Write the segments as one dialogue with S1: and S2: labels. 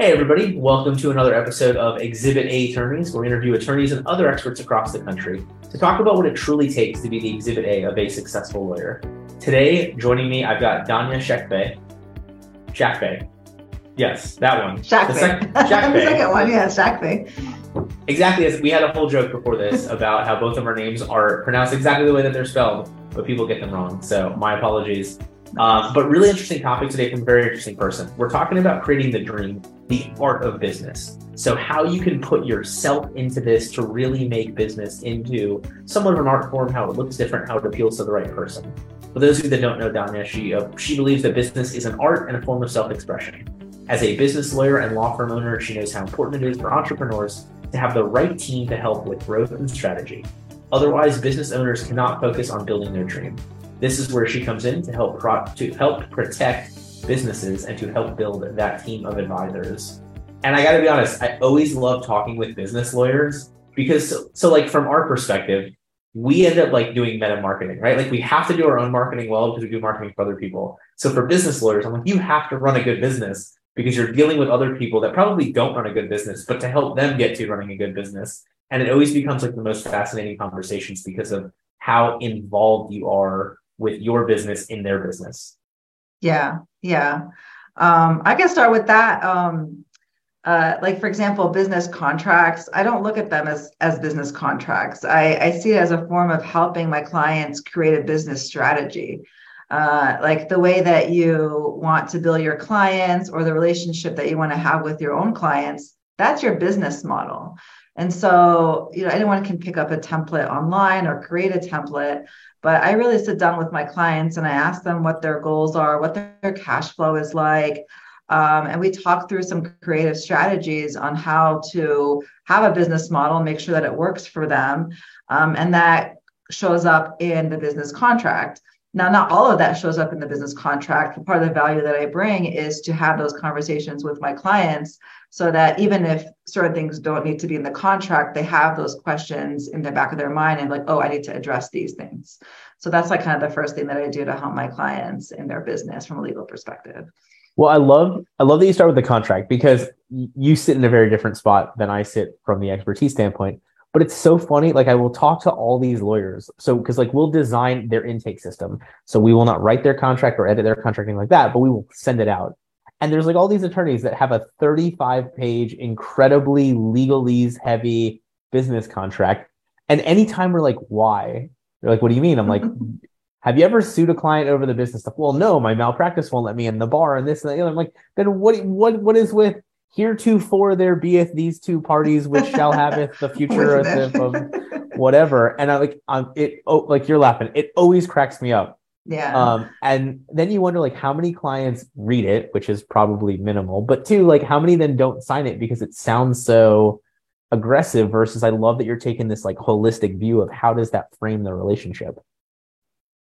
S1: Hey, everybody. Welcome to another episode of Exhibit A Attorneys, where we interview attorneys and other experts across the country to talk about what it truly takes to be the Exhibit A of a successful lawyer. Today, joining me, I've got Danya Shekbe. Shakbe. Yes, that one.
S2: Shakbe. The, sec- the second one, yeah, Shakbe.
S1: Exactly. As we had a whole joke before this about how both of our names are pronounced exactly the way that they're spelled, but people get them wrong. So my apologies. Um, but really interesting topic today from a very interesting person. We're talking about creating the dream, the art of business. So how you can put yourself into this to really make business into somewhat of an art form, how it looks different, how it appeals to the right person. For those of you that don't know Danya, she uh, she believes that business is an art and a form of self-expression. As a business lawyer and law firm owner, she knows how important it is for entrepreneurs to have the right team to help with growth and strategy. Otherwise, business owners cannot focus on building their dream. This is where she comes in to help pro- to help protect businesses and to help build that team of advisors. And I got to be honest, I always love talking with business lawyers because so, so like from our perspective, we end up like doing meta marketing, right? Like we have to do our own marketing well because we do marketing for other people. So for business lawyers, I'm like, you have to run a good business because you're dealing with other people that probably don't run a good business, but to help them get to running a good business. And it always becomes like the most fascinating conversations because of how involved you are with your business in their business?
S2: Yeah, yeah. Um, I can start with that. Um, uh, like for example, business contracts. I don't look at them as as business contracts. I, I see it as a form of helping my clients create a business strategy. Uh, like the way that you want to build your clients or the relationship that you want to have with your own clients, that's your business model. And so, you know, anyone can pick up a template online or create a template, but I really sit down with my clients and I ask them what their goals are, what their cash flow is like. Um, and we talk through some creative strategies on how to have a business model, make sure that it works for them. Um, and that shows up in the business contract. Now, not all of that shows up in the business contract. Part of the value that I bring is to have those conversations with my clients so that even if certain things don't need to be in the contract, they have those questions in the back of their mind and like, oh, I need to address these things. So that's like kind of the first thing that I do to help my clients in their business from a legal perspective.
S1: Well, I love I love that you start with the contract because you sit in a very different spot than I sit from the expertise standpoint. But it's so funny. Like I will talk to all these lawyers. So because like we'll design their intake system. So we will not write their contract or edit their contract, anything like that, but we will send it out. And there's like all these attorneys that have a 35 page, incredibly legalese heavy business contract. And anytime we're like, why? They're like, what do you mean? I'm like, have you ever sued a client over the business stuff? Well, no, my malpractice won't let me in the bar and this and the other I'm like, then what, what, what is with heretofore there beeth these two parties which shall have the future of whatever. And I like, um, it, oh, like you're laughing. It always cracks me up
S2: yeah.
S1: Um, and then you wonder like how many clients read it, which is probably minimal, but two, like how many then don't sign it because it sounds so aggressive versus I love that you're taking this like holistic view of how does that frame the relationship.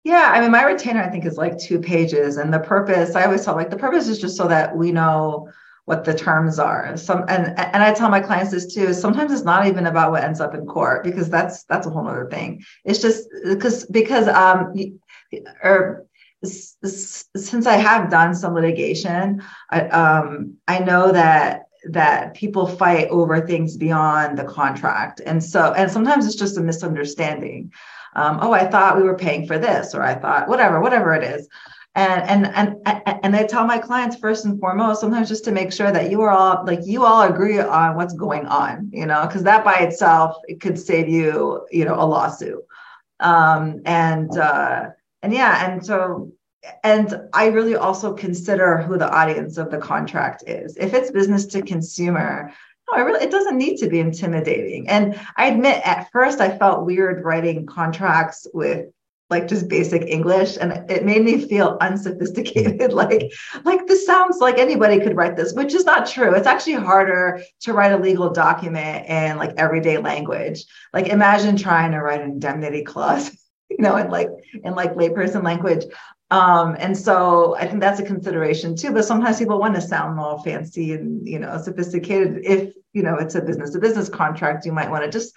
S2: Yeah, I mean, my retainer I think is like two pages, and the purpose I always tell like the purpose is just so that we know what the terms are. Some and and I tell my clients this too. Sometimes it's not even about what ends up in court because that's that's a whole other thing. It's just because because um or since I have done some litigation, I, um, I know that that people fight over things beyond the contract, and so and sometimes it's just a misunderstanding. Um, oh, I thought we were paying for this, or I thought whatever, whatever it is. And, and and and I tell my clients first and foremost, sometimes just to make sure that you are all like you all agree on what's going on, you know, because that by itself it could save you, you know, a lawsuit. Um, and uh, and yeah and so and i really also consider who the audience of the contract is if it's business to consumer no, I really, it doesn't need to be intimidating. And I admit at first I felt weird writing contracts with like just basic English and it made me feel unsophisticated. like, like this sounds like anybody could write this, which is not true. It's actually harder to write a legal document in like everyday language. Like imagine trying to write an indemnity clause you know, in like in like layperson language. Um, and so I think that's a consideration too. But sometimes people want to sound all fancy and you know sophisticated. If you know it's a business to business contract, you might want to just.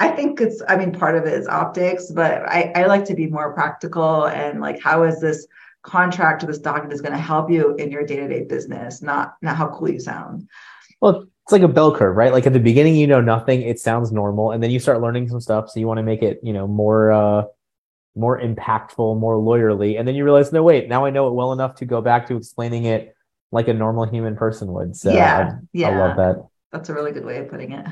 S2: I think it's. I mean, part of it is optics, but I, I like to be more practical and like, how is this contract or this document is going to help you in your day to day business, not not how cool you sound.
S1: Well, it's like a bell curve, right? Like at the beginning, you know nothing. It sounds normal, and then you start learning some stuff. So you want to make it, you know, more uh, more impactful, more lawyerly, and then you realize, no, wait, now I know it well enough to go back to explaining it like a normal human person would. So
S2: yeah,
S1: I,
S2: yeah,
S1: I love that.
S2: That's a really good way of putting it.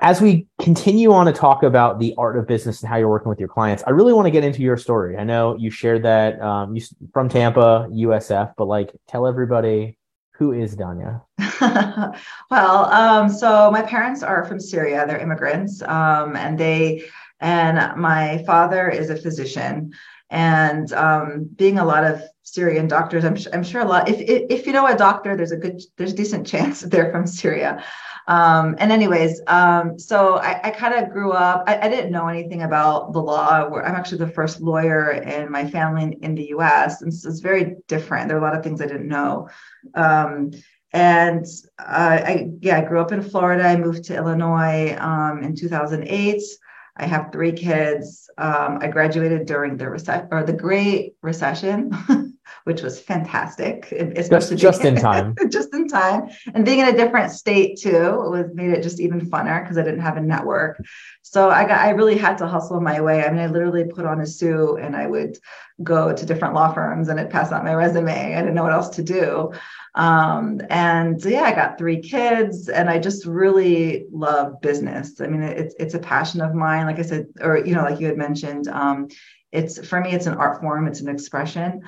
S1: as we continue on to talk about the art of business and how you're working with your clients, I really want to get into your story. I know you shared that um, you from Tampa, USF, but like tell everybody who is Danya.
S2: well, um, so my parents are from Syria; they're immigrants, um, and they and my father is a physician. And um, being a lot of Syrian doctors, I'm, I'm sure a lot. If, if, if you know a doctor, there's a good, there's a decent chance they're from Syria. Um, and anyways, um, so I, I kind of grew up. I, I, didn't know anything about the law. I'm actually the first lawyer in my family in, in the U.S. and so it's very different. There are a lot of things I didn't know. Um, and uh, I yeah, I grew up in Florida. I moved to Illinois um, in 2008. I have three kids. Um, I graduated during the recession or the Great Recession, which was fantastic.
S1: Especially just, just in time.
S2: just in time, and being in a different state too was made it just even funner because I didn't have a network. So I got I really had to hustle my way. I mean, I literally put on a suit and I would go to different law firms and I'd pass out my resume. I didn't know what else to do. Um, and yeah, I got three kids and I just really love business. I mean, it's, it's a passion of mine. Like I said, or, you know, like you had mentioned, um, it's for me, it's an art form. It's an expression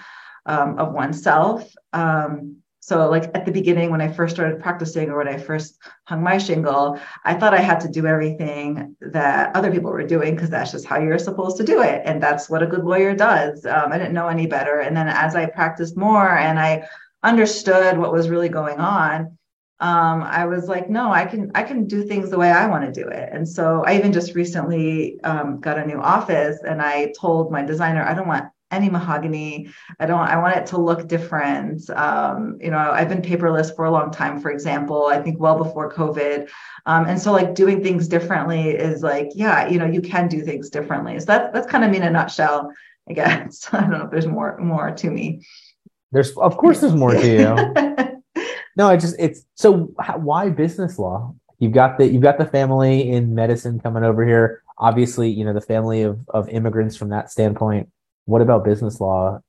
S2: um, of oneself. Um, so, like at the beginning, when I first started practicing or when I first hung my shingle, I thought I had to do everything that other people were doing because that's just how you're supposed to do it. And that's what a good lawyer does. Um, I didn't know any better. And then as I practiced more and I understood what was really going on, um, I was like, no, I can I can do things the way I want to do it. And so I even just recently um, got a new office, and I told my designer I don't want any mahogany. I don't, I want it to look different. Um, you know, I've been paperless for a long time, for example, I think well before COVID. Um, and so like doing things differently is like, yeah, you know, you can do things differently. So that's, that's kind of me in a nutshell, I guess. I don't know if there's more, more to me.
S1: There's, of course there's more to you. no, I just, it's so why business law? You've got the, you've got the family in medicine coming over here. Obviously, you know, the family of, of immigrants from that standpoint what about business law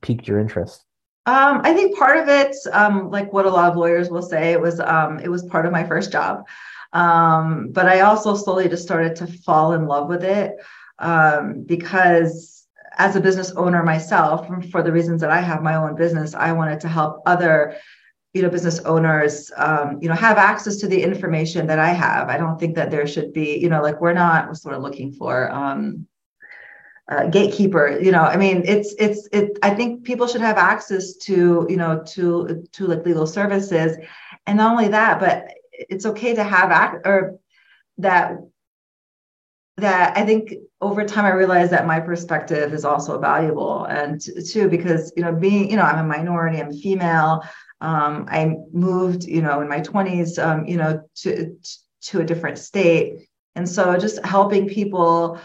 S1: piqued your interest?
S2: Um, I think part of it, um, like what a lot of lawyers will say, it was um, it was part of my first job. Um, but I also slowly just started to fall in love with it um, because as a business owner myself, for the reasons that I have my own business, I wanted to help other you know business owners um, you know have access to the information that i have i don't think that there should be you know like we're not sort of looking for um, uh, gatekeeper you know i mean it's it's it i think people should have access to you know to to like legal services. And not only that but it's okay to have act or that that i think over time i realized that my perspective is also valuable. And too because you know being you know i'm a minority i'm female um, i moved you know in my 20s um, you know to to a different state. And so just helping people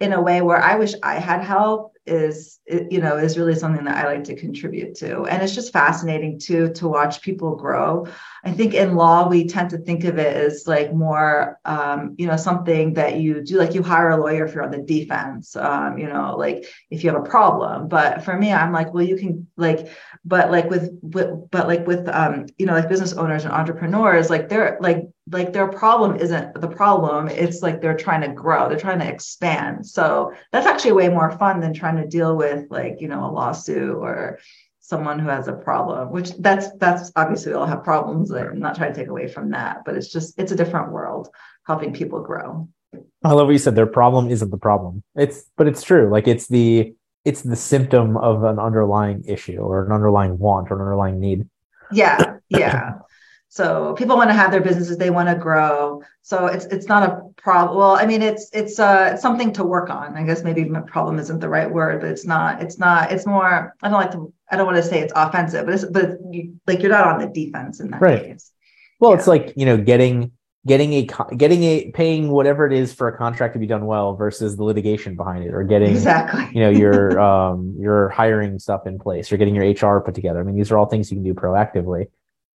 S2: in a way where I wish I had help is you know is really something that I like to contribute to. And it's just fascinating too to watch people grow I think in law we tend to think of it as like more um, you know something that you do like you hire a lawyer if you're on the defense um, you know like if you have a problem. But for me I'm like well you can like but like with, with but like with um, you know like business owners and entrepreneurs like they're like like their problem isn't the problem it's like they're trying to grow they're trying to expand. So that's actually way more fun than trying to deal with like you know a lawsuit or someone who has a problem which that's that's obviously we all have problems i'm not trying to take away from that but it's just it's a different world helping people grow.
S1: I love what you said their problem isn't the problem. It's but it's true like it's the it's the symptom of an underlying issue or an underlying want or an underlying need.
S2: Yeah yeah so people want to have their businesses, they want to grow. So it's it's not a problem. Well, I mean, it's it's uh it's something to work on. I guess maybe problem isn't the right word, but it's not. It's not. It's more. I don't like to. I don't want to say it's offensive, but it's but you, like you're not on the defense in that right. case.
S1: Well, yeah. it's like you know getting getting a getting a paying whatever it is for a contract to be done well versus the litigation behind it or getting
S2: exactly
S1: you know your um your hiring stuff in place or getting your hr put together i mean these are all things you can do proactively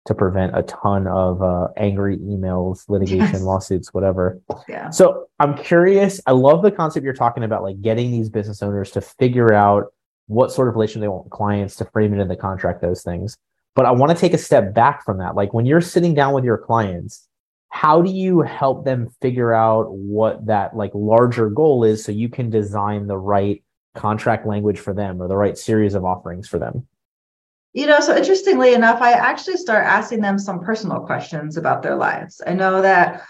S1: to prevent a ton of uh, angry emails, litigation, yes. lawsuits, whatever.
S2: Yeah.
S1: So I'm curious. I love the concept you're talking about, like getting these business owners to figure out what sort of relation they want with clients to frame it in the contract, those things. But I want to take a step back from that. Like when you're sitting down with your clients, how do you help them figure out what that like larger goal is so you can design the right contract language for them or the right series of offerings for them?
S2: You know, so interestingly enough, I actually start asking them some personal questions about their lives. I know that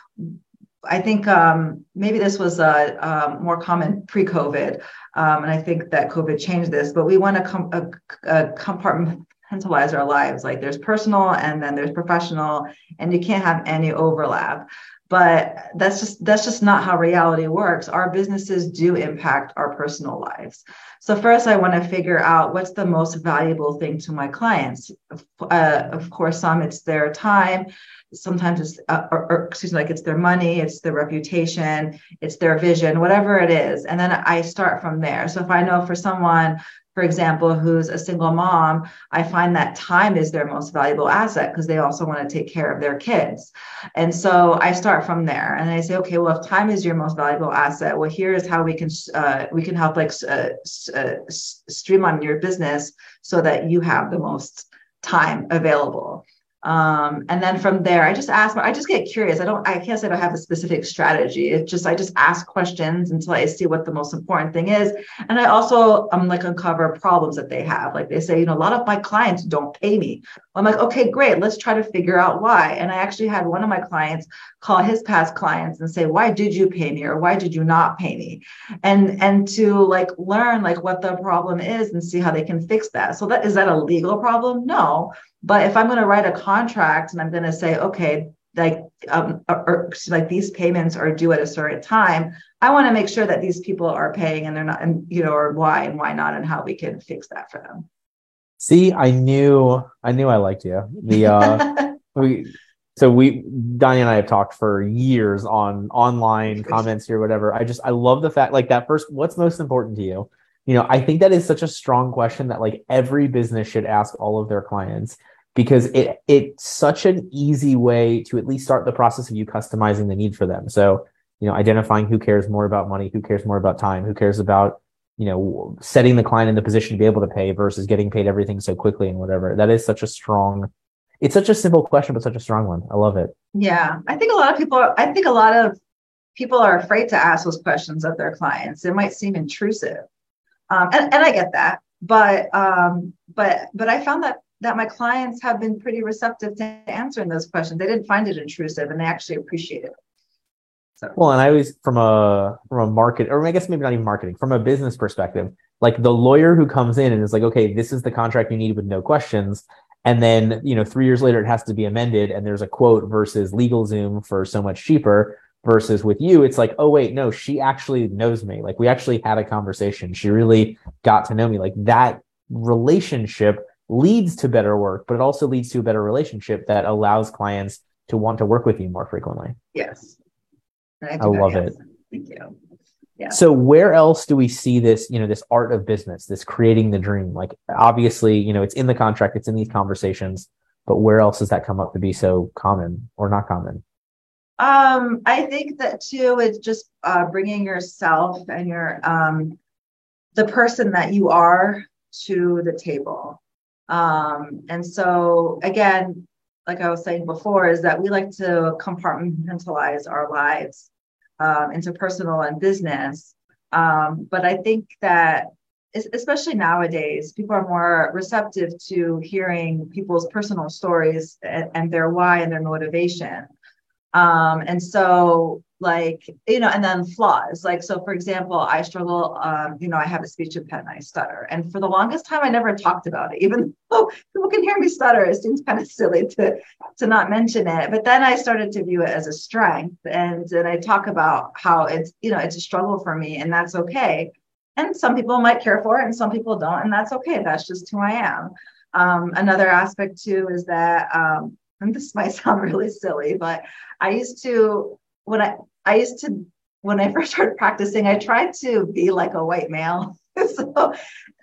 S2: I think um, maybe this was uh, um, more common pre-COVID, um, and I think that COVID changed this. But we want to com- a, a compartmentalize our lives. Like there's personal, and then there's professional, and you can't have any overlap but that's just that's just not how reality works. Our businesses do impact our personal lives. So first i want to figure out what's the most valuable thing to my clients. Uh, of course some it's their time. Sometimes it's uh, or, or, excuse me like it's their money it's their reputation it's their vision whatever it is. And then i start from there. So if i know for someone for example, who's a single mom, I find that time is their most valuable asset because they also want to take care of their kids. And so I start from there and I say, okay, well, if time is your most valuable asset, well, here's how we can uh, we can help like uh, uh, streamline your business so that you have the most time available. Um, and then from there, I just ask, I just get curious. I don't, I can't say I don't have a specific strategy. It's just, I just ask questions until I see what the most important thing is. And I also, I'm um, like uncover problems that they have. Like they say, you know, a lot of my clients don't pay me. I'm like, okay, great. Let's try to figure out why. And I actually had one of my clients call his past clients and say, why did you pay me? Or why did you not pay me? And, and to like learn like what the problem is and see how they can fix that. So that, is that a legal problem? No but if I'm going to write a contract and I'm going to say, okay, like um, or, like these payments are due at a certain time, I want to make sure that these people are paying and they're not, and you know, or why and why not, and how we can fix that for them.
S1: See, I knew, I knew I liked you. The uh, we, so we, Donnie and I have talked for years on online comments here, whatever. I just, I love the fact, like that first, what's most important to you? You know, I think that is such a strong question that like every business should ask all of their clients because it it's such an easy way to at least start the process of you customizing the need for them. So, you know, identifying who cares more about money, who cares more about time, who cares about, you know, setting the client in the position to be able to pay versus getting paid everything so quickly and whatever. That is such a strong it's such a simple question but such a strong one. I love it.
S2: Yeah. I think a lot of people I think a lot of people are afraid to ask those questions of their clients. It might seem intrusive. Um, and, and I get that. But um, but but I found that that my clients have been pretty receptive to answering those questions. They didn't find it intrusive and they actually appreciate it.
S1: So. Well, and I always from a from a market, or I guess maybe not even marketing, from a business perspective, like the lawyer who comes in and is like, okay, this is the contract you need with no questions. And then, you know, three years later it has to be amended and there's a quote versus LegalZoom for so much cheaper versus with you, it's like, oh wait, no, she actually knows me. Like we actually had a conversation. She really got to know me. Like that relationship leads to better work, but it also leads to a better relationship that allows clients to want to work with you more frequently.
S2: Yes.
S1: I, I love it.
S2: Thank you. Yeah.
S1: So where else do we see this, you know, this art of business, this creating the dream? Like obviously, you know, it's in the contract, it's in these conversations, but where else does that come up to be so common or not common?
S2: Um, I think that too, it's just uh, bringing yourself and your um, the person that you are to the table. Um, and so, again, like I was saying before, is that we like to compartmentalize our lives um, into personal and business. Um, but I think that, especially nowadays, people are more receptive to hearing people's personal stories and, and their why and their motivation. Um, and so like you know and then flaws like so for example i struggle um you know i have a speech impediment i stutter. And for the longest time i never talked about it even though people can hear me stutter it seems kind of silly to to not mention it. But then i started to view it as a strength and then i talk about how it's you know it's a struggle for me and that's okay. And some people might care for it and some people don't and that's okay. That's just who i am. Um, another aspect too is that um, and this might sound really silly but i used to when I I used to when I first started practicing, I tried to be like a white male. so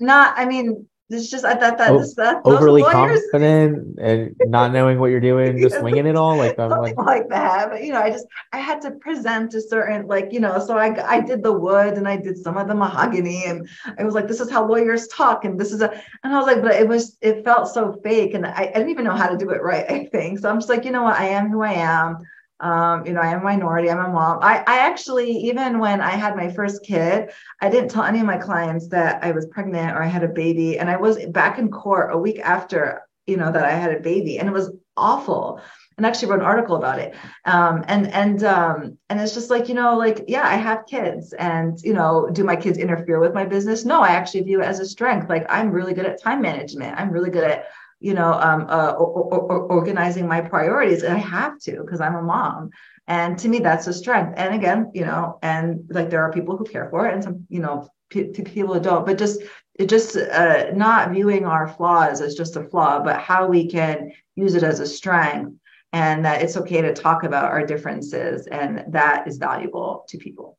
S2: not, I mean, it's just I thought that,
S1: Oh,
S2: this, that
S1: Overly
S2: lawyers,
S1: confident and not knowing what you're doing, just winging it all. Like like,
S2: like that. But you know, I just I had to present a certain like you know, so I I did the wood and I did some of the mahogany and I was like, this is how lawyers talk and this is a and I was like, but it was it felt so fake and I, I didn't even know how to do it right. I think so. I'm just like, you know what, I am who I am. Um, you know, I am a minority. I'm a mom. I, I actually, even when I had my first kid, I didn't tell any of my clients that I was pregnant or I had a baby. And I was back in court a week after, you know, that I had a baby, and it was awful. And actually wrote an article about it. Um, and and um, and it's just like, you know, like, yeah, I have kids, and you know, do my kids interfere with my business? No, I actually view it as a strength. Like I'm really good at time management. I'm really good at you know, um, uh, or, or, or organizing my priorities. And I have to because I'm a mom. And to me, that's a strength. And again, you know, and like there are people who care for it and some, you know, p- people who don't, but just, it just uh, not viewing our flaws as just a flaw, but how we can use it as a strength and that it's okay to talk about our differences. And that is valuable to people.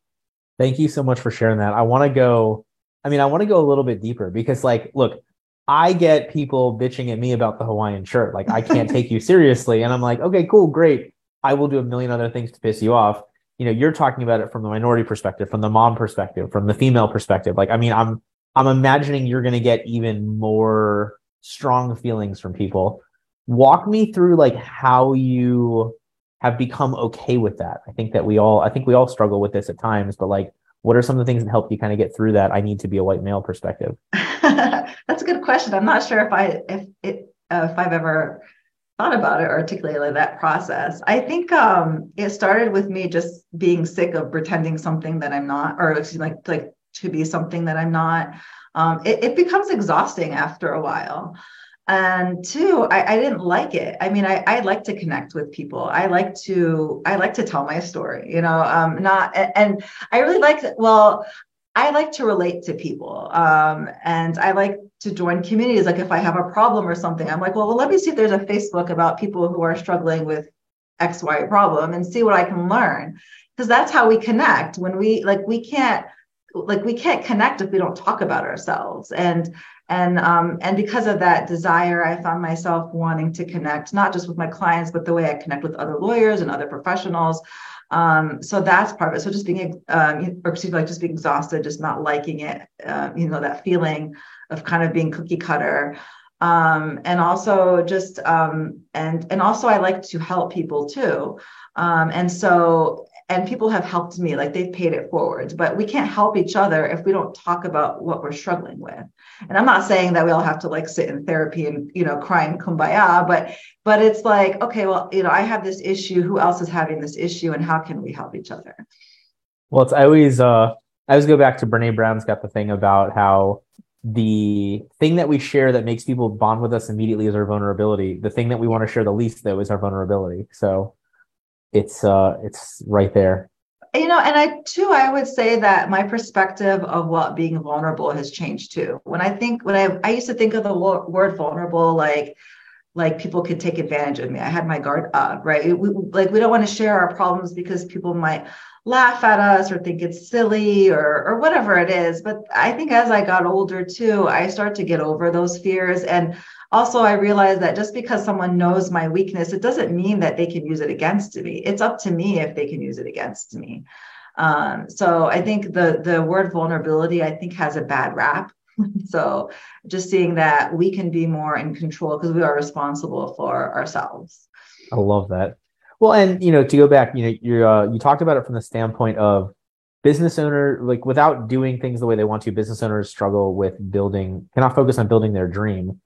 S1: thank you so much for sharing that. I want to go, I mean, I want to go a little bit deeper because, like, look, I get people bitching at me about the Hawaiian shirt. Like, I can't take you seriously. And I'm like, okay, cool, great. I will do a million other things to piss you off. You know, you're talking about it from the minority perspective, from the mom perspective, from the female perspective. Like, I mean, I'm I'm imagining you're gonna get even more strong feelings from people. Walk me through like how you have become okay with that. I think that we all I think we all struggle with this at times, but like what are some of the things that help you kind of get through that I need to be a white male perspective?
S2: That's a good question. I'm not sure if I if it uh, if I've ever thought about it or articulated that process. I think um, it started with me just being sick of pretending something that I'm not, or excuse like like to be something that I'm not. Um, it, it becomes exhausting after a while. And two, I, I didn't like it. I mean, I, I like to connect with people. I like to I like to tell my story. You know, um, not and, and I really like. Well, I like to relate to people. Um, and I like to join communities. Like if I have a problem or something, I'm like, well, well, let me see if there's a Facebook about people who are struggling with X, Y problem and see what I can learn. Because that's how we connect. When we like we can't like we can't connect if we don't talk about ourselves. And and um, and because of that desire, I found myself wanting to connect not just with my clients, but the way I connect with other lawyers and other professionals. Um, so that's part of it. So just being, um, or excuse me, like just being exhausted, just not liking it, uh, you know, that feeling of kind of being cookie cutter. Um, and also just, um, and, and also I like to help people too. Um, and so, and people have helped me, like they've paid it forward, but we can't help each other if we don't talk about what we're struggling with. And I'm not saying that we all have to like sit in therapy and, you know, cry and kumbaya, but but it's like okay well you know i have this issue who else is having this issue and how can we help each other
S1: Well, it's I always uh I always go back to Brene Brown's got the thing about how the thing that we share that makes people bond with us immediately is our vulnerability. The thing that we want to share the least though is our vulnerability. So it's uh it's right there.
S2: you know and i too i would say that my perspective of what being vulnerable has changed too. When i think when i i used to think of the word vulnerable like like people could take advantage of me. I had my guard up right? We, like we don't want to share our problems because people might laugh at us or think it's silly or or whatever it is. But i think as i got older too i start to get over those fears. And also i realized that just because someone knows my weakness it doesn't mean that they can use it against me it's up to me if they can use it against me um, so i think the the word vulnerability i think has a bad rap so just seeing that we can be more in control because we are responsible for ourselves
S1: I love that. Well, and you know, to go back, you know, you uh, you talked about it from the standpoint of business owner, like without doing things the way they want to, business owners struggle with building, cannot focus on building their dream.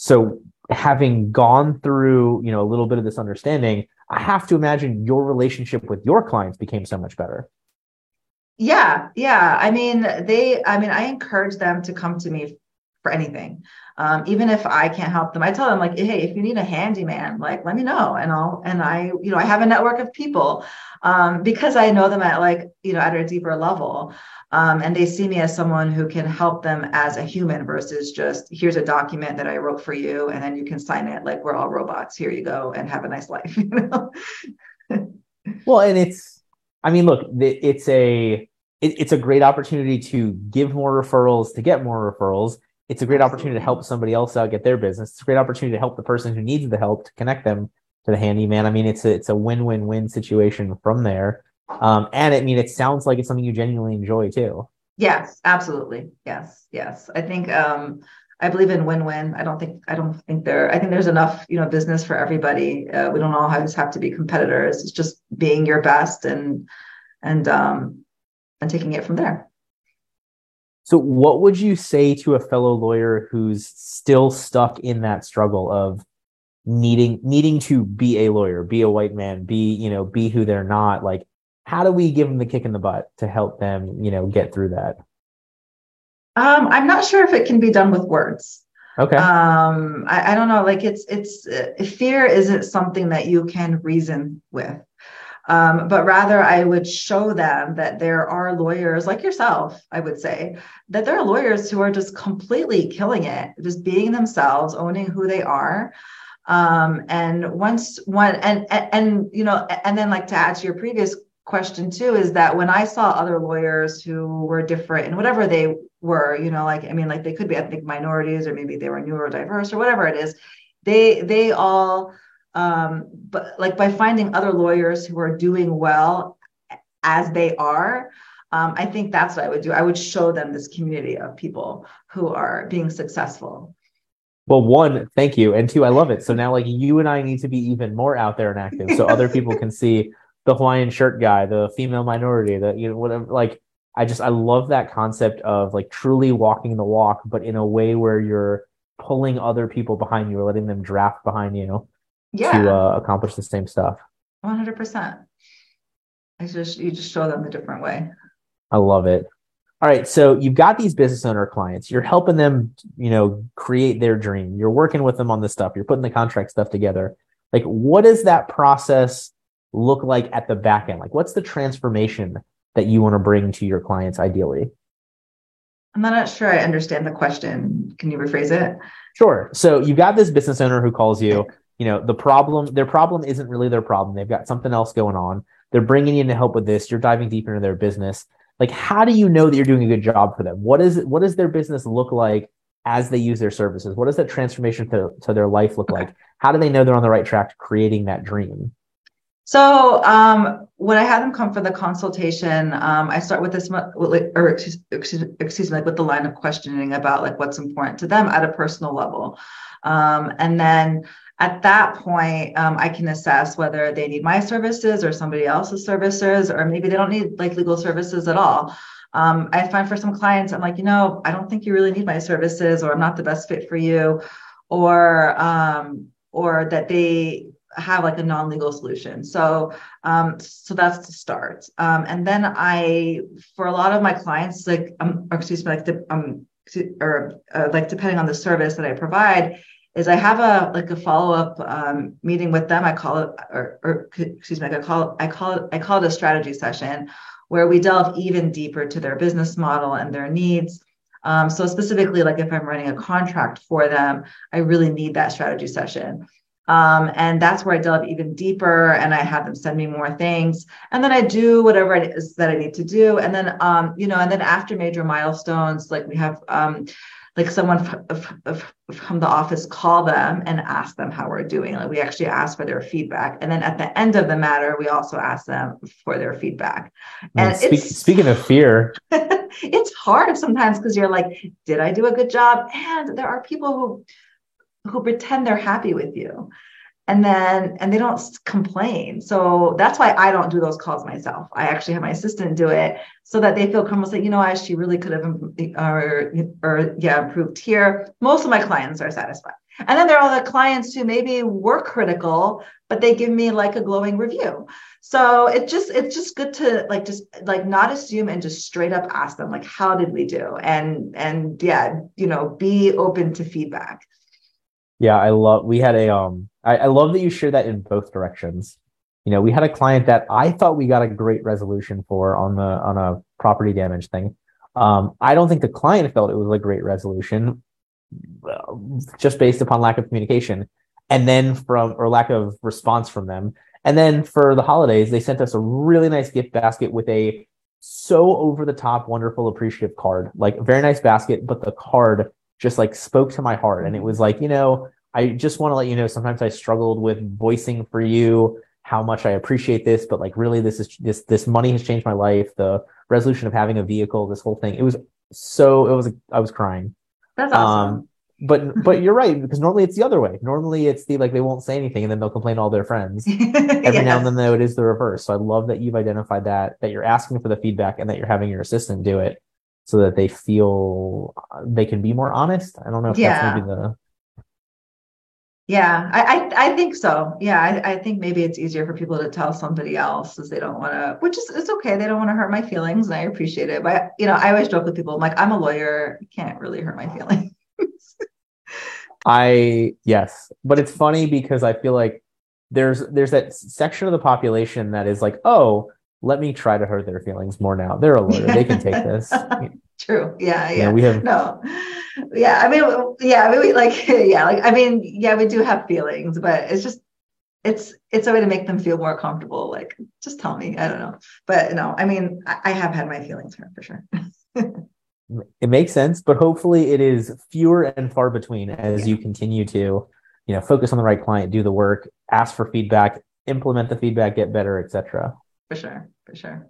S1: So having gone through, you know, a little bit of this understanding, I have to imagine your relationship with your clients became so much better.
S2: Yeah, yeah. I mean, they, I mean, I encourage them to come to me for anything. Um, even if I can't help them, I tell them like, hey, if you need a handyman, like let me know. And I'll and I, you know, I have a network of people um, because I know them at like, you know, at a deeper level. Um, and they see me as someone who can help them as a human versus just here's a document that I wrote for you and then you can sign it like we're all robots. Here you go and have a nice life. You know?
S1: Well, and it's, I mean, look, it's a, it, it's a great opportunity to give more referrals, to get more referrals. It's a great opportunity to help somebody else out get their business. It's a great opportunity to help the person who needs the help to connect them to the handyman. I mean, it's a it's a win win win situation from there. Um, and I mean, it sounds like it's something you genuinely enjoy too.
S2: Yes, absolutely. Yes, yes. I think um, I believe in win-win. I don't think I don't think there. I think there's enough you know business for everybody. Uh, we don't all always have to be competitors. It's just being your best and and um, and taking it from there.
S1: So, what would you say to a fellow lawyer who's still stuck in that struggle of needing needing to be a lawyer, be a white man, be you know, be who they're not? Like, how do we give them the kick in the butt to help them, you know, get through that?
S2: Um, I'm not sure if it can be done with words.
S1: Okay.
S2: Um, I, I don't know. Like, it's it's uh, fear isn't something that you can reason with. Um, but rather, I would show them that there are lawyers like yourself, I would say, that there are lawyers who are just completely killing it, just being themselves, owning who they are. Um, and once one, and, and, and, you know, and then like to add to your previous question too, is that when I saw other lawyers who were different and whatever they were, you know, like, I mean, like they could be ethnic minorities or maybe they were neurodiverse or whatever it is, they, they all, um, but like by finding other lawyers who are doing well as they are um, i think that's what i would do. I would show them this community of people who are being successful.
S1: Well one thank you. And two i love it. So now like you and i need to be even more out there and active so other people can see the hawaiian shirt guy the female minority the you know whatever like i just i love that concept of like truly walking the walk but in a way where you're pulling other people behind you or letting them draft behind you yeah. to uh, accomplish the same stuff.
S2: 100%. It's just, you just show them the different way.
S1: I love it. All right. So you've got these business owner clients. You're helping them, you know, create their dream. You're working with them on this stuff. You're putting the contract stuff together. Like, what does that process look like at the back end? Like, what's the transformation that you want to bring to your clients ideally?
S2: I'm not sure I understand the question. Can you rephrase it?
S1: Sure. So you've got this business owner who calls you you know the problem their problem isn't really their problem. They've got something else going on. They're bringing in to help with this. You're diving deep into their business. Like how do you know that you're doing a good job for them? What is what does their business look like as they use their services? What does that transformation to, to their life look like? How do they know they're on the right track to creating that dream?
S2: So um, when I have them come for the consultation, um, I start with this, or excuse, excuse, me, like with the line of questioning about like what's important to them at a personal level, um, and then at that point, um, I can assess whether they need my services or somebody else's services, or maybe they don't need like legal services at all. Um, I find for some clients, I'm like, you know, I don't think you really need my services, or I'm not the best fit for you, or um, or that they have like a non-legal solution. So um, so that's to start. Um, and then I, for a lot of my clients, like um, excuse me, like the um, or uh, like depending on the service that I provide is I have a like a follow up um, meeting with them. I call it, or, or excuse me, I call I call it I call it a strategy session, where we delve even deeper to their business model and their needs. Um, so specifically, like if I'm running a contract for them, I really need that strategy session. Um, and that's where I delve even deeper and I have them send me more things. And then I do whatever it is that I need to do. And then, um, you know, and then after major milestones, like we have um, like someone from the office call them and ask them how we're doing. Like we actually ask for their feedback, and then at the end of the matter, we also ask them for their feedback.
S1: Mm, and Speak, speaking of fear,
S2: it's hard sometimes because you're like, did I do a good job? And there are people who who pretend they're happy with you and then and they don't complain. So that's why i don't do those calls myself. I actually have my assistant do it so that they feel comfortable say you know I she really could have or, or yeah improved here. Most of my clients are satisfied. And then there are the clients who maybe were critical but they give me like a glowing review. So it just it's just good to like just like not assume and just straight up ask them like how did we do? And and yeah you know be open to feedback.
S1: Yeah, I love. We had a um. I, I love that you share that in both directions. You know, we had a client that I thought we got a great resolution for on the on a property damage thing. Um, I don't think the client felt it was a great resolution, uh, just based upon lack of communication, and then from or lack of response from them. And then for the holidays, they sent us a really nice gift basket with a so over the top, wonderful, appreciative card. Like very nice basket, but the card just like spoke to my heart. And it was like, you know, I just want to let you know sometimes I struggled with voicing for you how much I appreciate this, but like really this is this this money has changed my life. The resolution of having a vehicle, this whole thing. It was so it was I was crying.
S2: That's awesome. Um,
S1: but but you're right because normally it's the other way. Normally it's the like they won't say anything and then they'll complain to all their friends. Every yes. now and then though it is the reverse. So I love that you've identified that that you're asking for the feedback and that you're having your assistant do it so that they feel uh, they can be more honest. I don't know if yeah. that's maybe the
S2: yeah, I, I, I think so. Yeah, I, I think maybe it's easier for people to tell somebody else as they don't want to, which is it's okay. They don't want to hurt my feelings, and I appreciate it. But you know, I always joke with people. I'm like, I'm a lawyer. You can't really hurt my feelings.
S1: I yes, but it's funny because I feel like there's there's that section of the population that is like, oh, let me try to hurt their feelings more now. They're a lawyer; they can take this.
S2: True. Yeah. Yeah. yeah we have no. Yeah. I mean, yeah. I mean, we like, yeah. Like, I mean, yeah, we do have feelings, but it's just, it's, it's a way to make them feel more comfortable. Like, just tell me. I don't know. But no, I mean, I, I have had my feelings hurt for sure.
S1: it makes sense, but hopefully it is fewer and far between as yeah. you continue to, you know, focus on the right client, do the work, ask for feedback, implement the feedback, get better, etc.
S2: For sure. For sure.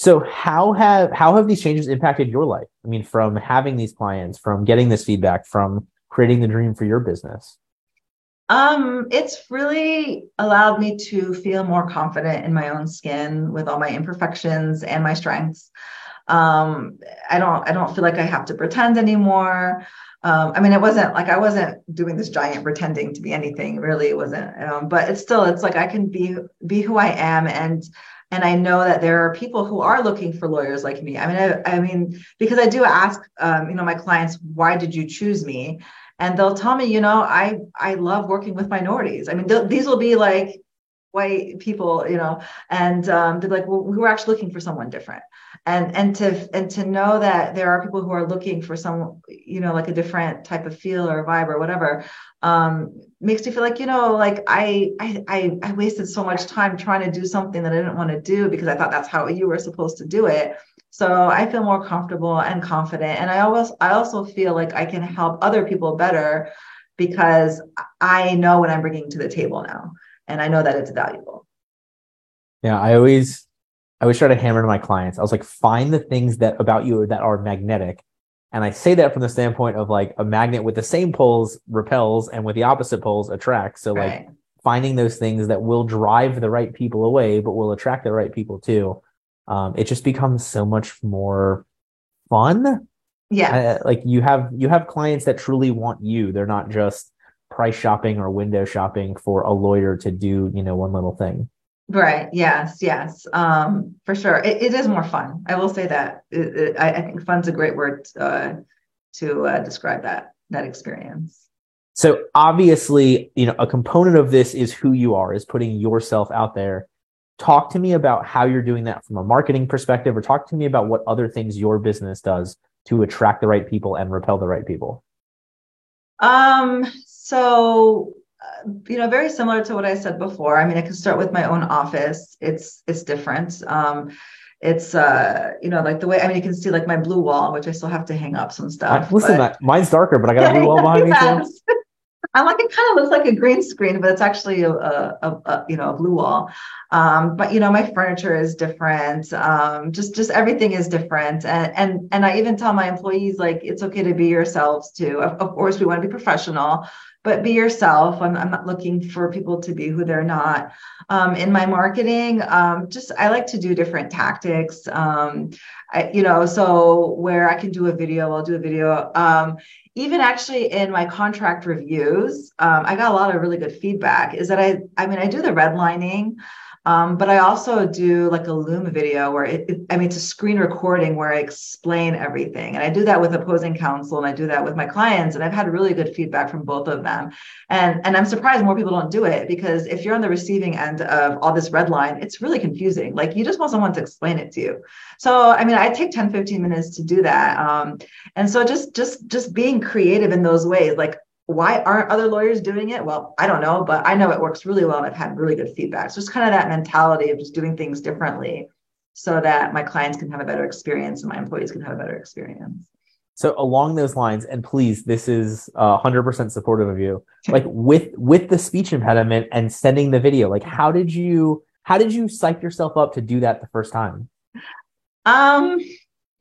S1: So how have how have these changes impacted your life? I mean, from having these clients, from getting this feedback, from creating the dream for your business.
S2: Um, it's really allowed me to feel more confident in my own skin with all my imperfections and my strengths. Um, I don't I don't feel like I have to pretend anymore. Um, I mean, it wasn't like I wasn't doing this giant pretending to be anything. Really, it wasn't. Um, but it's still, it's like I can be be who I am, and and I know that there are people who are looking for lawyers like me. I mean, I, I mean, because I do ask, um, you know, my clients, why did you choose me? And they'll tell me, you know, I I love working with minorities. I mean, th- these will be like white people, you know, and um, they're like, well, we were actually looking for someone different. And and to and to know that there are people who are looking for some you know like a different type of feel or vibe or whatever um makes me feel like you know like I, I i wasted so much time trying to do something that i didn't want to do because i thought that's how you were supposed to do it. So i feel more comfortable and confident. And i always i also feel like i can help other people better because i know what i'm bringing to the table now and i know that it's valuable
S1: yeah i always I always try to hammer to my clients. I was like, find the things that about you that are magnetic. And I say that from the standpoint of like a magnet with the same poles repels and with the opposite poles attracts. So right. like finding those things that will drive the right people away, but will attract the right people too. Um, it just becomes so much more fun.
S2: Yeah.
S1: Like you have you have clients that truly want you. They're not just price shopping or window shopping for a lawyer to do, you know, one little thing.
S2: Right. Yes. Yes. Um, for sure. It, it is more fun. I will say that. It, it, I, I, think fun's a great word uh, to uh, describe that that experience.
S1: So obviously, you know, a component of this is who you are, is putting yourself out there. Talk to me about how you're doing that from a marketing perspective, or talk to me about what other things your business does to attract the right people and repel the right people.
S2: Um. So you know, very similar to what I said before. I mean, I can start with my own office. It's it's different. Um, it's uh, you know, like the way I mean, you can see like my blue wall, which I still have to hang up some stuff.
S1: I, listen, but... mine's darker, but I got a blue wall behind me too.
S2: I like it kind of looks like a green screen, but it's actually a, a, a, you know a blue wall. Um, but you know my furniture is different. Um, just just everything is different, and and and I even tell my employees like it's okay to be yourselves too. Of, of course, we want to be professional, but be yourself. I'm, I'm not looking for people to be who they're not. Um, in my marketing, um, just I like to do different tactics. Um, I, you know, so where I can do a video, I'll do a video. Even actually in my contract reviews, um, I got a lot of really good feedback. Is that I, I mean, I do the redlining. Um, but I also do like a Loom video where it, it, I mean, it's a screen recording where I explain everything. And I do that with opposing counsel and I do that with my clients. And I've had really good feedback from both of them. And, and I'm surprised more people don't do it because if you're on the receiving end of all this red line, it's really confusing. Like you just want someone to explain it to you. So, I mean, I take 10, 15 minutes to do that. Um, and so just, just, just being creative in those ways, like why aren't other lawyers doing it? Well, I don't know, but I know it works really well and I've had really good feedback. So it's kind of that mentality of just doing things differently so that my clients can have a better experience and my employees can have a better experience.
S1: So along those lines, and please, this is hundred percent supportive of you. Like with with the speech impediment and sending the video, like how did you how did you psych yourself up to do that the first time?
S2: Um,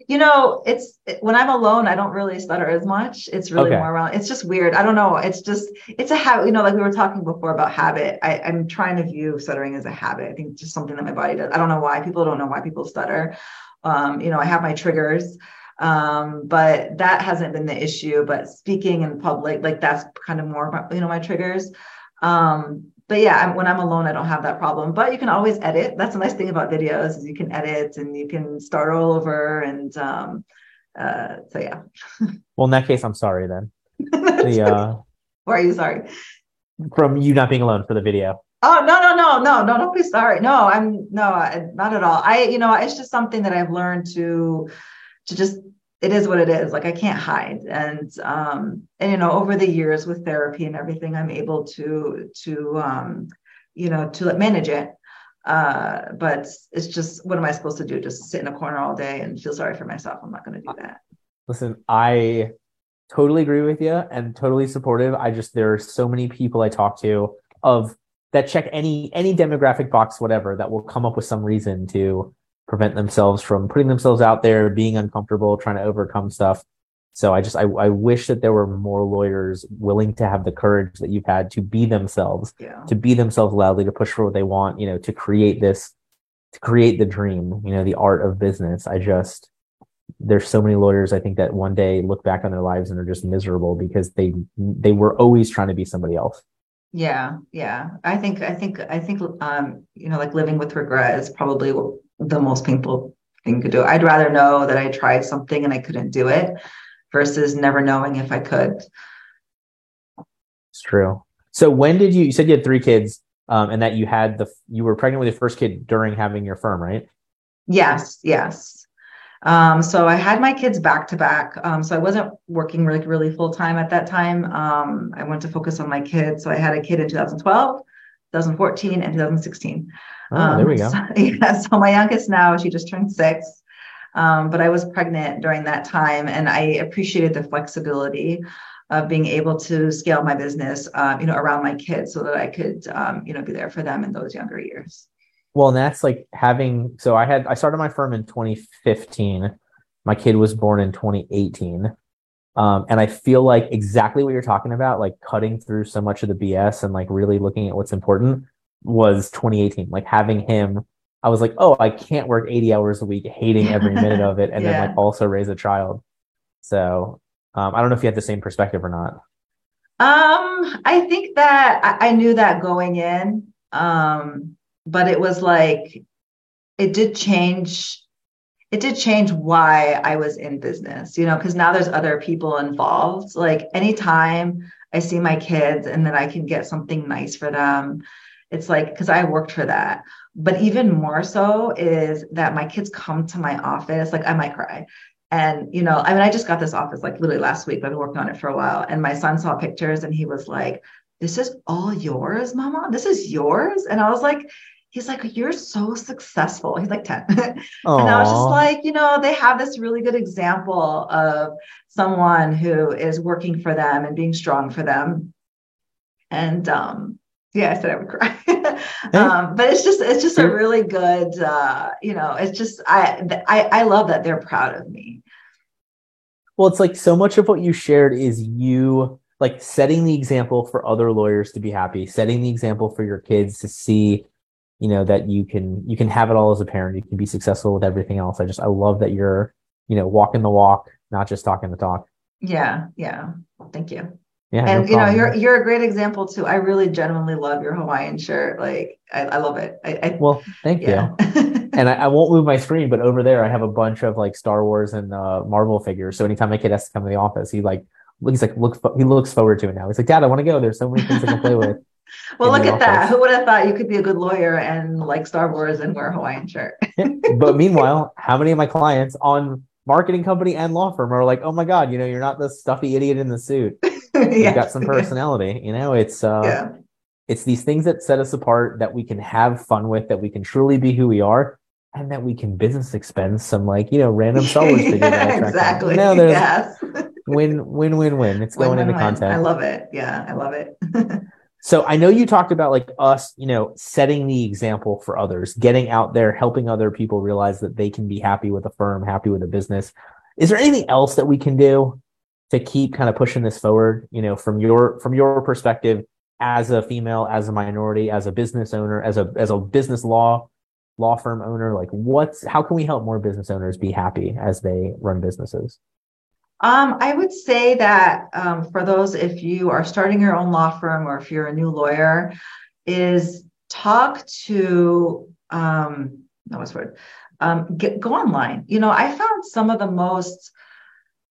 S2: you know, it's when I'm alone, I don't really stutter as much. It's really
S1: Okay.
S2: more around. It's just weird. I don't know. It's just it's a habit. You know, like we were talking before about habit. I, I'm trying to view stuttering as a habit. I think it's just something that my body does. I don't know why people don't know why people stutter. Um, you know, I have my triggers, um, but that hasn't been the issue. But speaking in public, like that's kind of more, you know, my triggers. Um, but yeah, I'm, when I'm alone, I don't have that problem. But you can always edit. That's the nice thing about videos is you can edit and you can start all over. And um, uh, so yeah.
S1: Well, in that case, I'm sorry then. The uh,
S2: Why are you sorry?
S1: from you not being alone for the video.
S2: Oh no no no no no! Don't be sorry. No, I'm no, I- not at all. I you know it's just something that I've learned to to just it is what it is. Like I can't hide, and um and you know over the years with therapy and everything, I'm able to to um you know to manage it. Uh, but it's just what am I supposed to do? Just sit in a corner all day and feel sorry for myself? I'm not going to do that.
S1: Listen, I totally agree with you and totally supportive. I just there are so many people I talk to of that check any any demographic box, whatever, that will come up with some reason to prevent themselves from putting themselves out there, being uncomfortable, trying to overcome stuff. So I just I, I wish that there were more lawyers willing to have the courage that you've had to be themselves,
S2: Yeah.
S1: to be themselves loudly, to push for what they want, you know, to create this, to create the dream, you know, the art of business. I just there's so many lawyers I think that one day look back on their lives and are just miserable because they they were always trying to be somebody else.
S2: Yeah, yeah. I think I think I think um, you know, like living with regret is probably the most painful thing to do. I'd rather know that I tried something and I couldn't do it versus never knowing if I could.
S1: It's true. So when did you you said you had three kids um, and that you had the you were pregnant with your first kid during having your firm, right?
S2: Yes, yes. Um, so I had my kids back to back. Um, so I wasn't working really, really full time at that time. Um, I wanted to focus on my kids. So I had a kid in 2012, 2014, and 2016.
S1: Oh, there we go.
S2: So, yeah, so my youngest now, she just turned six. Um, but I was pregnant during that time, and I appreciated the flexibility of being able to scale my business, um, you know, around my kids, so that I could, um, you know, be there for them in those younger years.
S1: Well, and that's like having so I had I started my firm in 2015. My kid was born in 2018. Um, and I feel like exactly what you're talking about, like cutting through so much of the BS and like really looking at what's important was 2018. Like having him, I was like, oh, I can't work 80 hours a week, hating every minute of it, and then like also raise a child. So um, I don't know if you had the same perspective or not.
S2: Um, I think that I, I knew that going in. Um, but it was like it did change it did change why I was in business, you know, because now there's other people involved. Like anytime I see my kids and then I can get something nice for them, it's like because I worked for that. But even more so is that my kids come to my office, like I might cry. And you know, I mean, I just got this office like literally last week. I've been working on it for a while. And my son saw pictures and he was like, This is all yours, mama. This is yours. And I was like, He's like, You're so successful. He's like 10. And I was just like, you know, they have this really good example of someone who is working for them and being strong for them. And um, yeah, I said I would cry. um, but it's just it's just a really good uh, you know, it's just I I I love that they're proud of me.
S1: Well, it's like so much of what you shared is you like setting the example for other lawyers to be happy, setting the example for your kids to see, you know, that you can you can have it all as a parent. You can be successful with everything else. I just I love that you're, you know, walking the walk, not just talking the talk.
S2: Yeah, yeah. Thank you.
S1: Yeah. no
S2: and you know, you're you're a great example too. I really genuinely love your Hawaiian shirt. Like I, I love it. I, I
S1: well, thank
S2: yeah.
S1: you. And I, I won't move my screen, but over there I have a bunch of like Star Wars and uh, Marvel figures. So anytime my kid has to come to the office, he like he's like look he looks forward to it now. He's like, Dad, I want to go. There's so many things I can play with.
S2: Well, look at that. Who would have thought you could be a good lawyer and like Star Wars and wear a Hawaiian shirt?
S1: but meanwhile, how many of my clients on marketing company and law firm are like, oh my God, you know, you're not the stuffy idiot in the suit. You've
S2: yeah.
S1: got some personality. You know, it's uh
S2: Yeah.
S1: it's these things that set us apart that we can have fun with, that we can truly be who we are, and that we can business expense some like, you know, random sellers Wars figure that I tracked down.
S2: exactly.
S1: You know, there's
S2: yes.
S1: win, win, win, win. It's going win, into win, content.
S2: I love it. Yeah, I love it.
S1: So I know you talked about like us, you know, setting the example for others, getting out there, helping other people realize that they can be happy with a firm, happy with a business. Is there anything else that we can do to keep kind of pushing this forward? You know, from your from your perspective as a female, as a minority, as a business owner, as a as a business law law firm owner like what's how can we help more business owners be happy as they run businesses
S2: um, I would say that um, for those, if you are starting your own law firm or if you're a new lawyer, is talk to um, what's word, um, get, go online. You know, I found some of the most.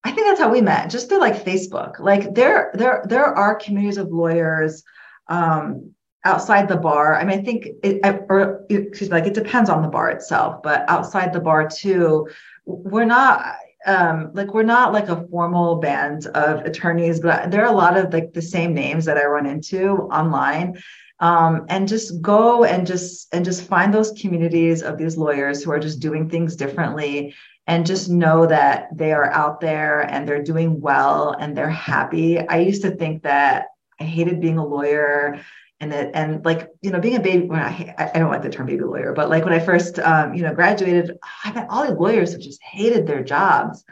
S2: I think that's how we met, just through like Facebook. Like there, there, there are communities of lawyers um, outside the bar. I mean, I think it, or excuse me, like it depends on the bar itself, but outside the bar too, we're not um like we're not like a formal band of attorneys but there are a lot of like the same names that i run into online. Um, and just go and just and just find those communities of these lawyers who are just doing things differently and just know that they are out there and they're doing well and they're happy. I used to think that i hated being a lawyer and that and like you know being a baby when I, I don't like the term baby lawyer but like when i first um, you know graduated i met all the lawyers who just hated their jobs.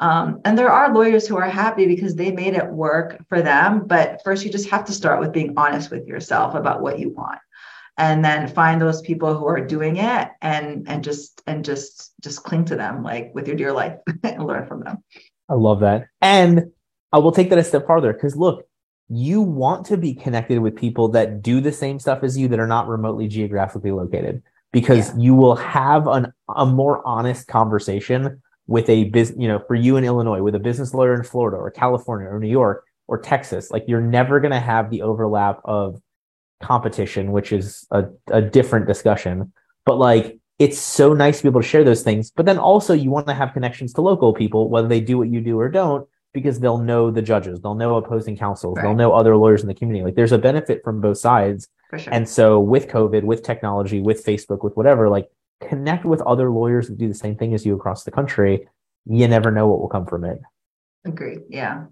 S2: Um, and there are lawyers who are happy because they made it work for them but first you just have to start with being honest with yourself about what you want. And then find those people who are doing it and and just and just just cling to them like with your dear life and learn from them.
S1: I love that. And i will take that a step farther because look you want to be connected with people that do the same stuff as you that are not remotely geographically located because yeah. you will have an, a more honest conversation with a business, you know, for you in Illinois, with a business lawyer in Florida or California or New York or Texas. Like you're never going to have the overlap of competition, which is a, a different discussion. But like it's so nice to be able to share those things. But then also you want to have connections to local people, whether they do what you do or don't, because they'll know the judges, they'll know opposing counsels, right. they'll know other lawyers in the community. Like there's a benefit from both sides. Sure. And so with COVID, with technology, with Facebook, with whatever, like connect with other lawyers that do the same thing as you across the country. You never know what will come from it.
S2: Agreed. Yeah.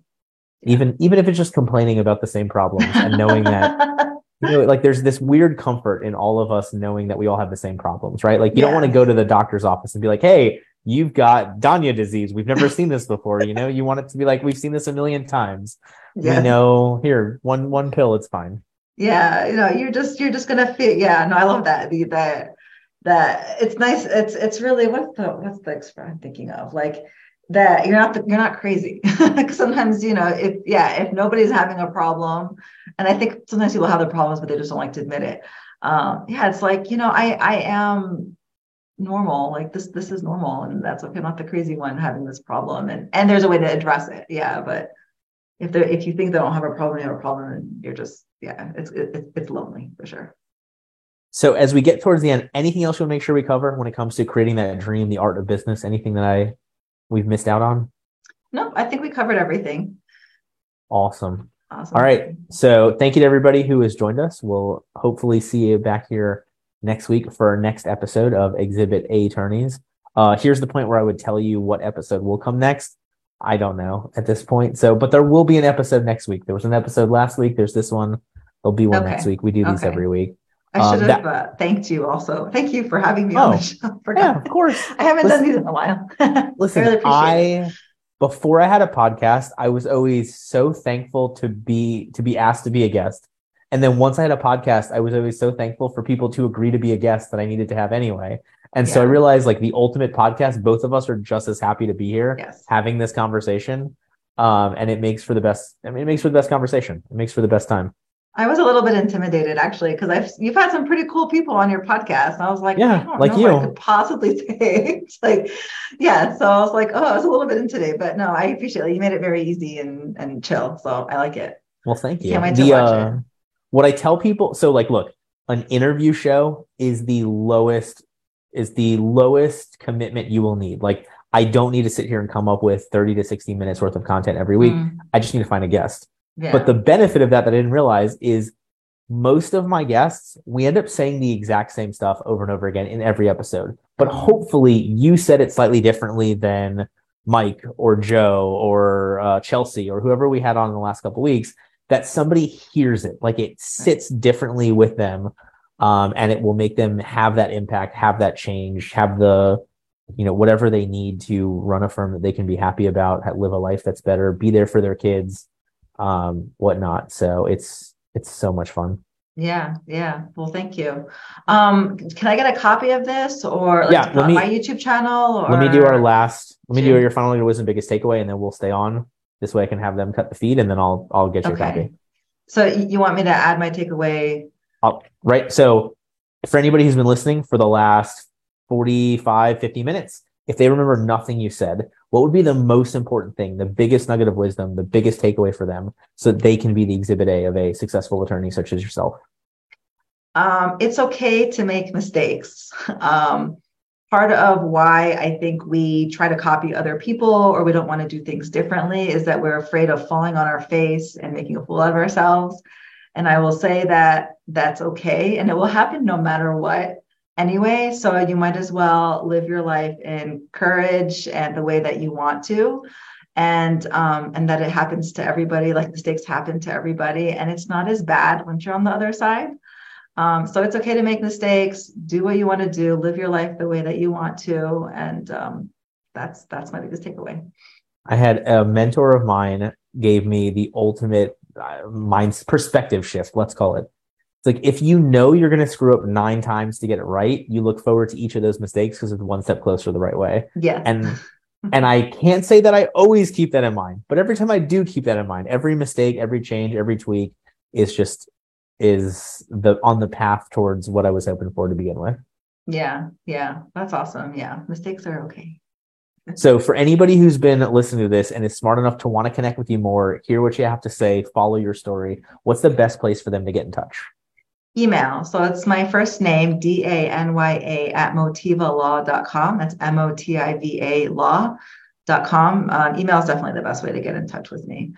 S1: Even even if it's just complaining about the same problems and knowing that you know, like there's this weird comfort in all of us knowing that we all have the same problems, right? Like you don't want to go to the doctor's office and be like, hey, you've got Danya disease. We've never seen this before. You know, you want it to be like we've seen this a million times. Yeah. We know here, one one pill, it's fine.
S2: Yeah, you know, you're just you're just gonna feel yeah, no, I love that. The that that it's nice, it's it's really what's the what's the expression I'm thinking of? Like that you're not the, you're not crazy. sometimes, you know, if yeah, if nobody's having a problem, and I think sometimes people have their problems, but they just don't like to admit it. Um, yeah, it's like, you know, I I am normal like this this is normal and that's okay I'm not the crazy one having this problem and and there's a way to address it yeah but if they if you think they don't have a problem you have a problem and you're just yeah it's it, it's lonely for sure.
S1: So as we get towards the end anything else you'll make sure we cover when it comes to creating that dream the art of business anything that i we've missed out on?
S2: No i think we covered everything.
S1: Awesome. Awesome. All right so thank you to everybody who has joined us. We'll hopefully see you back here next week for our next episode of Exhibit A Attorneys. Uh, here's the point where I would tell you what episode will come next. I don't know at this point. So, but there will be an episode next week. There was an episode last week. There's this one. There'll be one okay. next week. We do these okay. every week.
S2: I should um, have that, uh, thanked you also. Thank you for having me oh, on the show.
S1: Yeah, of course.
S2: I haven't listen, done these in a while.
S1: listen, I, really I before I had a podcast, I was always so thankful to be to be asked to be a guest and then once I had a podcast, I was always so thankful for people to agree to be a guest that I needed to have anyway. And yeah. so I realized like the ultimate podcast, both of us are just as happy to be here yes. having this conversation. Um, and it makes for the best, I mean, it makes for the best conversation. It makes for the best time.
S2: I was a little bit intimidated actually because I've you've had some pretty cool people on your podcast. And I was like,
S1: yeah, like you
S2: I could possibly say. like, yeah. So I was like, oh, I was a little bit intimidated, but no, I appreciate it. You made it very easy and and chill. So I like it.
S1: Well, thank you. Can't wait to the, watch uh, it what I tell people, so like, look, an interview show is the lowest is the lowest commitment you will need. Like, I don't need to sit here and come up with 30 to 60 minutes worth of content every week. Mm. I just need to find a guest. Yeah. But the benefit of that that I didn't realize is most of my guests, we end up saying the exact same stuff over and over again in every episode. But hopefully you said it slightly differently than Mike or Joe or uh, Chelsea or whoever we had on in the last couple weeks, that somebody hears it, like it sits differently with them, um, and it will make them have that impact, have that change, have the you know whatever they need to run a firm that they can be happy about, live a life that's better, be there for their kids, um, whatnot. So it's it's so much fun.
S2: Yeah, yeah. Well, thank you. Um, can I get a copy of this or like
S1: Yeah, let me-
S2: my YouTube channel? Or...
S1: Let me do our last. Let me do your final wisdom biggest takeaway, and then we'll stay on. This way, I can have them cut the feed, and then I'll I'll get
S2: Okay.
S1: copy.
S2: So you want me to add my takeaway?
S1: Right. So, for anybody who's been listening for the last 45, 50 minutes, if they remember nothing you said, what would be the most important thing, the biggest nugget of wisdom, the biggest takeaway for them, so that they can be the exhibit A of a successful attorney such as yourself?
S2: Um, it's okay to make mistakes. Um, part of why I think we try to copy other people or we don't want to do things differently is that we're afraid of falling on our face and making a fool of ourselves. And I will say that that's okay and it will happen no matter what anyway. So you might as well live your life in courage and the way that you want to. And um, and that it happens to everybody, like mistakes happen to everybody, and it's not as bad once you're on the other side. Um, so it's okay to make mistakes, do what you want to do, live your life the way that you want to, and um, that's that's my biggest takeaway.
S1: I had a mentor of mine gave me the ultimate uh, mind perspective shift. Let's call it. It's like if you know you're going to screw up nine times to get it right, you look forward to each of those mistakes because it's one step closer the right way.
S2: Yeah.
S1: And and I can't say that I always keep that in mind, but every time I do keep that in mind, every mistake, every change, every tweak is just is the on the path towards what I was hoping for to begin with.
S2: yeah, yeah, that's awesome. Yeah, mistakes are okay.
S1: So for anybody who's been listening to this and is smart enough to want to connect with you more, hear what you have to say, follow your story, what's the best place for them to get in touch?
S2: Email. So it's my first name, D A N Y A at motivalaw.com. That's M O T I V A law.com. Um, email is definitely the best way to get in touch with me.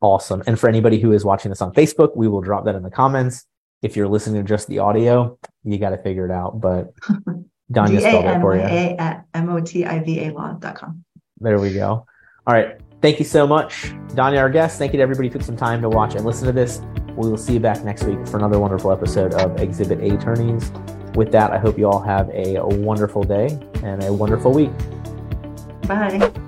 S1: Awesome. And for anybody who is watching this on Facebook, we will drop that in the comments. If you're listening to just the audio, you got to figure it out. But Danya spelled it for you.
S2: At M-O-T-I-V-A law.com.
S1: There we go. All right. Thank you so much, Danya, our guest. Thank you to everybody who took some time to watch and listen to this. We will see you back next week for another wonderful episode of Exhibit A Attorneys. With that, I hope you all have a wonderful day and a wonderful week.
S2: Bye.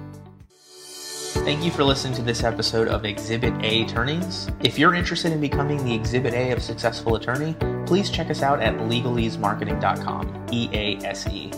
S3: Thank you for listening to this episode of Exhibit A Attorneys. If you're interested in becoming the Exhibit A of successful attorney, please check us out at legaleasemarketing.com. E A S E.